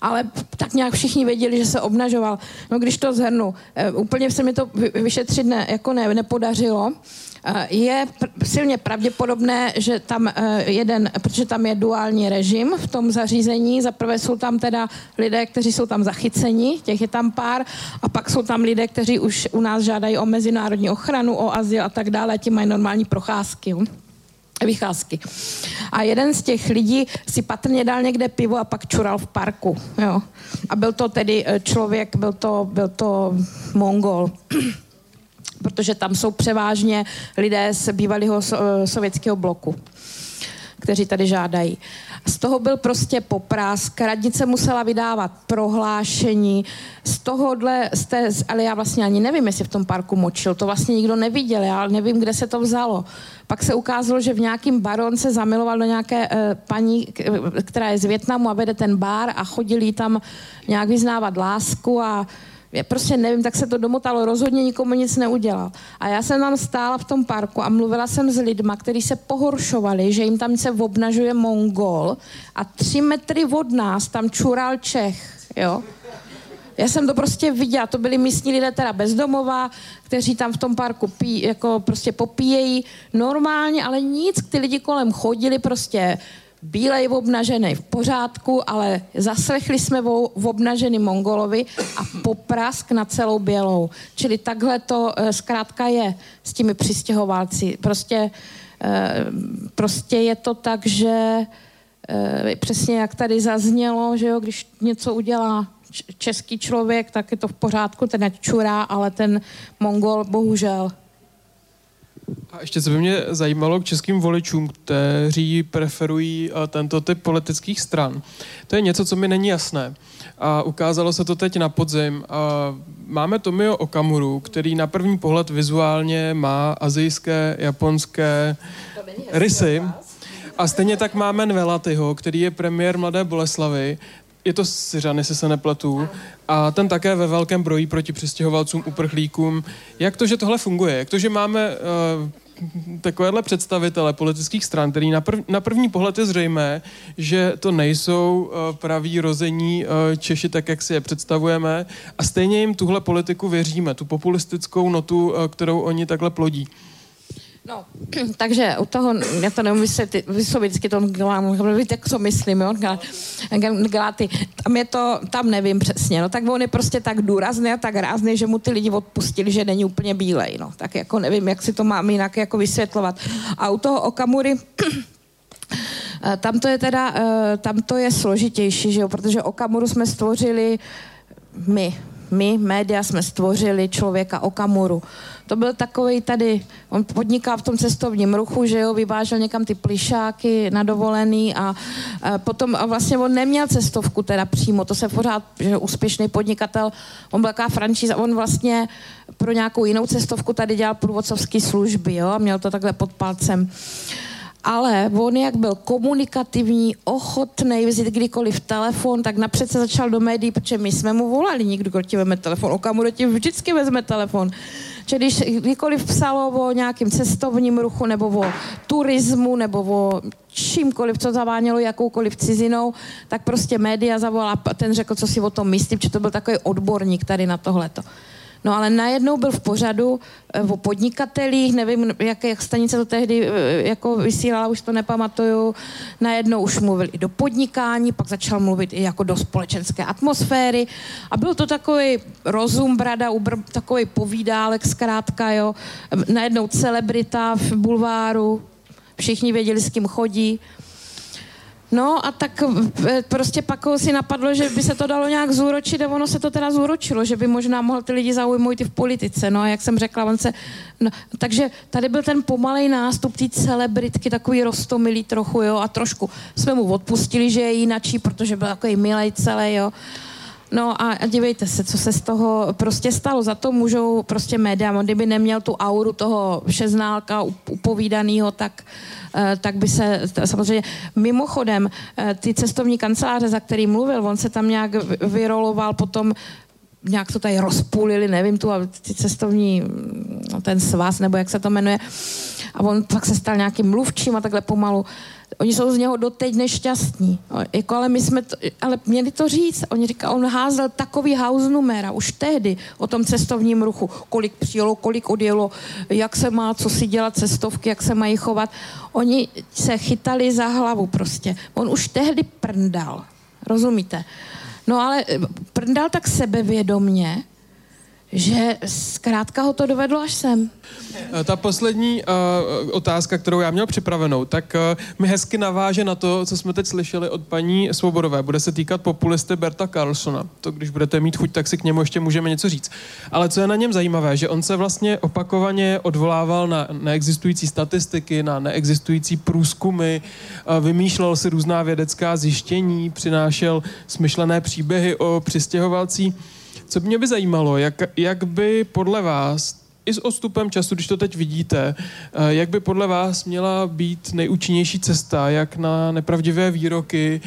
ale tak nějak všichni věděli, že se obnažoval. No když to zhrnu, eh, úplně se mi to vyšetřit ne, jako ne, nepodařilo, Eh, je silně pravděpodobné, že tam eh, jeden, protože tam je duální režim v tom zařízení, za prvé jsou tam teda lidé, kteří jsou tam zachyceni, těch je tam pár, a pak jsou tam lidé, kteří už u nás žádají o mezinárodní ochranu, o azyl a tak dále, ti mají normální procházky vycházky. A jeden z těch lidí si patrně dal někde pivo a pak čural v parku. Jo. A byl to tedy eh, člověk, byl to, byl to Mongol protože tam jsou převážně lidé z bývalého sovětského bloku kteří tady žádají. Z toho byl prostě poprásk, radnice musela vydávat prohlášení, z tohohle, z té, ale já vlastně ani nevím, jestli v tom parku močil, to vlastně nikdo neviděl, já nevím, kde se to vzalo. Pak se ukázalo, že v nějakým baron se zamiloval do nějaké uh, paní, která je z Větnamu a vede ten bar a chodili tam nějak vyznávat lásku a já prostě nevím, tak se to domotalo, rozhodně nikomu nic neudělal. A já jsem tam stála v tom parku a mluvila jsem s lidma, kteří se pohoršovali, že jim tam se obnažuje Mongol a tři metry od nás tam čural Čech, jo. Já jsem to prostě viděla, to byli místní lidé teda bezdomová, kteří tam v tom parku pí, jako prostě popíjejí normálně, ale nic, ty lidi kolem chodili prostě bílej obnažený v pořádku, ale zaslechli jsme o, obnažený Mongolovi a poprask na celou bělou. Čili takhle to e, zkrátka je s těmi přistěhovalci. Prostě, e, prostě je to tak, že e, přesně jak tady zaznělo, že jo, když něco udělá český člověk, tak je to v pořádku, ten čurá, ale ten Mongol bohužel a ještě co by mě zajímalo k českým voličům, kteří preferují eh, tento typ politických stran. To je něco, co mi není jasné. A ukázalo se to teď na podzim. A máme Tomio Okamuru, který na první pohled vizuálně má azijské, japonské rysy. A stejně tak máme Nvelatyho, který je premiér Mladé Boleslavy, je to Syřan, jestli se nepletu, a ten také ve velkém brojí proti přistěhovalcům, uprchlíkům. Jak to, že tohle funguje? Jak to, že máme uh, takovéhle představitele politických stran, který na, prv, na první pohled je zřejmé, že to nejsou uh, praví rození uh, Češi tak, jak si je představujeme a stejně jim tuhle politiku věříme, tu populistickou notu, uh, kterou oni takhle plodí. No, takže u toho, já to nevím vysvětlit, vždycky to víte, co myslím, jo, Galáty, tam je to, tam nevím přesně, no, tak on je prostě tak důrazný a tak rázný, že mu ty lidi odpustili, že není úplně bílej, no, tak jako nevím, jak si to mám jinak jako vysvětlovat. A u toho Okamury, tam to je teda, eh, tam to je složitější, že jo, protože Okamuru jsme stvořili my, my, média, jsme stvořili člověka Okamuru. To byl takový tady, on podniká v tom cestovním ruchu, že jo, vyvážel někam ty plišáky na dovolený a, a potom a vlastně on neměl cestovku teda přímo, to se pořád, že úspěšný podnikatel, on byl taková franšíza, on vlastně pro nějakou jinou cestovku tady dělal průvodcovské služby, jo, a měl to takhle pod palcem ale on jak byl komunikativní, ochotný vzít kdykoliv telefon, tak napřed se začal do médií, protože my jsme mu volali, nikdo, kdo ti vezme telefon, okamžitě ti vždycky vezme telefon. Že když kdykoliv psalo o nějakém cestovním ruchu nebo o turismu nebo o čímkoliv, co zavánělo jakoukoliv cizinou, tak prostě média zavolala, ten řekl, co si o tom myslí, protože to byl takový odborník tady na tohleto. No ale najednou byl v pořadu eh, o podnikatelích, nevím, jak, jak stanice to tehdy eh, jako vysílala, už to nepamatuju. Najednou už mluvil i do podnikání, pak začal mluvit i jako do společenské atmosféry. A byl to takový rozum, brada, ubr, takový povídálek zkrátka, jo. Najednou celebrita v bulváru, všichni věděli, s kým chodí. No a tak e, prostě pak si napadlo, že by se to dalo nějak zúročit a ono se to teda zúročilo, že by možná mohl ty lidi zaujmout i v politice. No a jak jsem řekla, on se... No, takže tady byl ten pomalej nástup té celebritky, takový rostomilý trochu, jo, a trošku jsme mu odpustili, že je jinačí, protože byl takový milej celý, jo. No a, a dívejte se, co se z toho prostě stalo. Za to můžou prostě média. On kdyby neměl tu auru toho všeználka upovídaného, tak, eh, tak by se samozřejmě... Mimochodem, eh, ty cestovní kanceláře, za který mluvil, on se tam nějak vyroloval potom nějak to tady rozpůlili, nevím tu, ty cestovní, ten svaz, nebo jak se to jmenuje. A on pak se stal nějakým mluvčím a takhle pomalu. Oni jsou z něho doteď nešťastní. Jako, ale my jsme to, ale měli to říct. Oni říká, on házel takový house numera už tehdy o tom cestovním ruchu. Kolik přijelo, kolik odjelo, jak se má, co si dělat cestovky, jak se mají chovat. Oni se chytali za hlavu prostě. On už tehdy prndal. Rozumíte? No ale prndal tak sebevědomně, že zkrátka ho to dovedlo až sem. Eh, ta poslední uh, otázka, kterou já měl připravenou, tak uh, mi hezky naváže na to, co jsme teď slyšeli od paní Svobodové. Bude se týkat populisty Berta Carlsona. To, když budete mít chuť, tak si k němu ještě můžeme něco říct. Ale co je na něm zajímavé, že on se vlastně opakovaně odvolával na neexistující statistiky, na neexistující průzkumy, uh, vymýšlel si různá vědecká zjištění, přinášel smyšlené příběhy o přistěhovalcích. Co by mě by zajímalo, jak, jak by podle vás i s odstupem času, když to teď vidíte, eh, jak by podle vás měla být nejúčinnější cesta, jak na nepravdivé výroky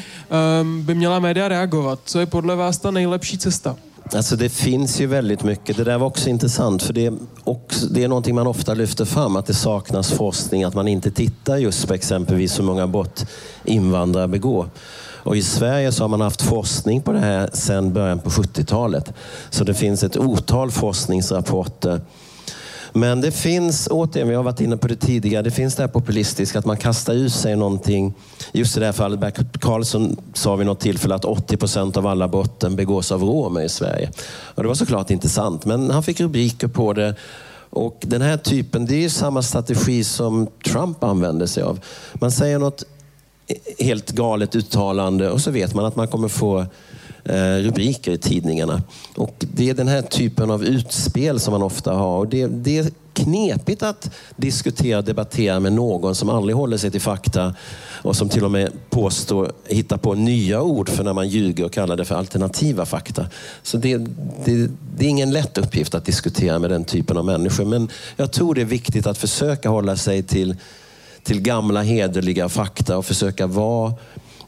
um, by měla média reagovat? Co je podle vás ta nejlepší cesta? Alltså det finns ju väldigt mycket. Det där var också intressant för det är, också, det är någonting man ofta lyfter fram, att det saknas forskning, att man inte tittar just på exempelvis hur många brott invandrare begår. Och I Sverige så har man haft forskning på det här sedan början på 70-talet. Så det finns ett otal forskningsrapporter men det finns, återigen, vi har varit inne på det tidigare, det finns det här populistiska, att man kastar ut sig någonting. Just i det här fallet, Bert Karlsson sa vid något tillfälle att 80 procent av alla brotten begås av romer i Sverige. Och det var såklart inte sant, men han fick rubriker på det. Och den här typen, det är samma strategi som Trump använder sig av. Man säger något helt galet uttalande och så vet man att man kommer få eh, rubriker i tidningarna. Och det är den här typen av utspel som man ofta har. Och det, det är knepigt att diskutera och debattera med någon som aldrig håller sig till fakta och som till och med påstår, hittar på nya ord för när man ljuger och kallar det för alternativa fakta. Så det, det, det är ingen lätt uppgift att diskutera med den typen av människor. Men jag tror det är viktigt att försöka hålla sig till till gamla hederliga fakta och försöka vara,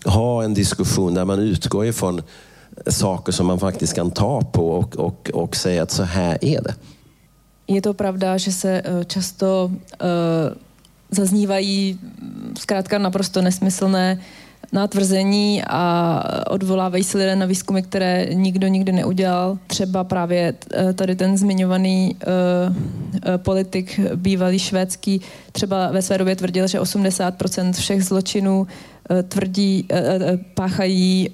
ha en diskussion där man utgår ifrån saker som man faktiskt kan ta på och, och, och säga att så här är det. Je to pravda, že se eh, často uh, zaznívají zkrátka naprosto nesmyslné nátvrzení a odvolávají se lidé na výzkumy, které nikdo nikdy neudělal. Třeba právě eh, tady ten zmiňovaný uh, politik bývalý švédský třeba ve své době tvrdil, že 80% všech zločinů uh, tvrdí, uh, páchají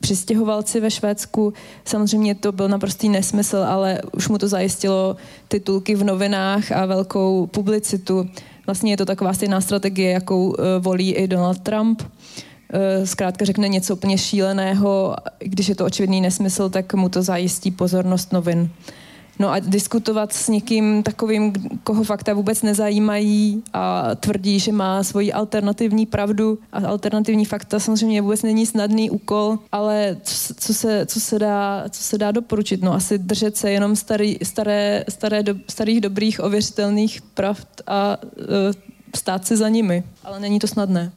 přistěhovalci ve Švédsku. Samozřejmě to byl naprostý nesmysl, ale už mu to zajistilo titulky v novinách a velkou publicitu. Vlastně je to taková stejná strategie, jakou eh, volí i Donald Trump. Eh, zkrátka řekne něco úplně šíleného, když je to očividný nesmysl, tak mu to zajistí pozornost novin. No a diskutovat s někým takovým, koho fakta vůbec nezajímají a tvrdí, že má svoji alternativní pravdu a alternativní fakta samozřejmě vůbec není snadný úkol, ale co, co, se, co, se, dá, co se dá doporučit? No asi držet se jenom starý, staré, staré, do, starých dobrých ověřitelných pravd a uh, stát se za nimi. Ale není to snadné.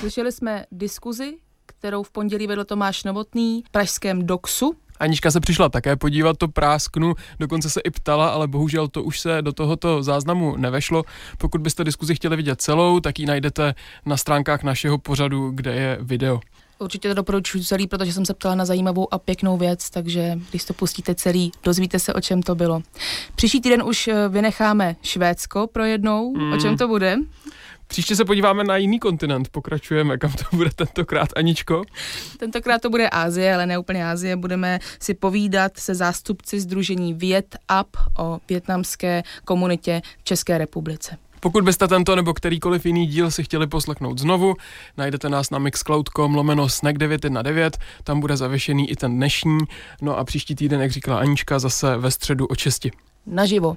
Slyšeli jsme diskuzi, kterou v pondělí vedl Tomáš Novotný v pražském DOXu. Anička se přišla také podívat, to prásknu, dokonce se i ptala, ale bohužel to už se do tohoto záznamu nevešlo. Pokud byste diskuzi chtěli vidět celou, tak ji najdete na stránkách našeho pořadu, kde je video. Určitě to doporučuji celý, protože jsem se ptala na zajímavou a pěknou věc, takže když to pustíte celý, dozvíte se, o čem to bylo. Příští týden už eh, vynecháme Švédsko pro jednou. Mm. O čem to bude? Příště se podíváme na jiný kontinent, pokračujeme, kam to bude tentokrát, Aničko? Tentokrát to bude Ázie, ale ne úplně Ázie. Budeme si povídat se zástupci Združení Viet Up o větnamské komunitě v České republice. Pokud byste tento nebo kterýkoliv jiný díl si chtěli poslechnout znovu, najdete nás na mixcloud.com lomeno snack 919, tam bude zavěšený i ten dnešní, no a příští týden, jak říkala Anička, zase ve středu o česti. Naživo.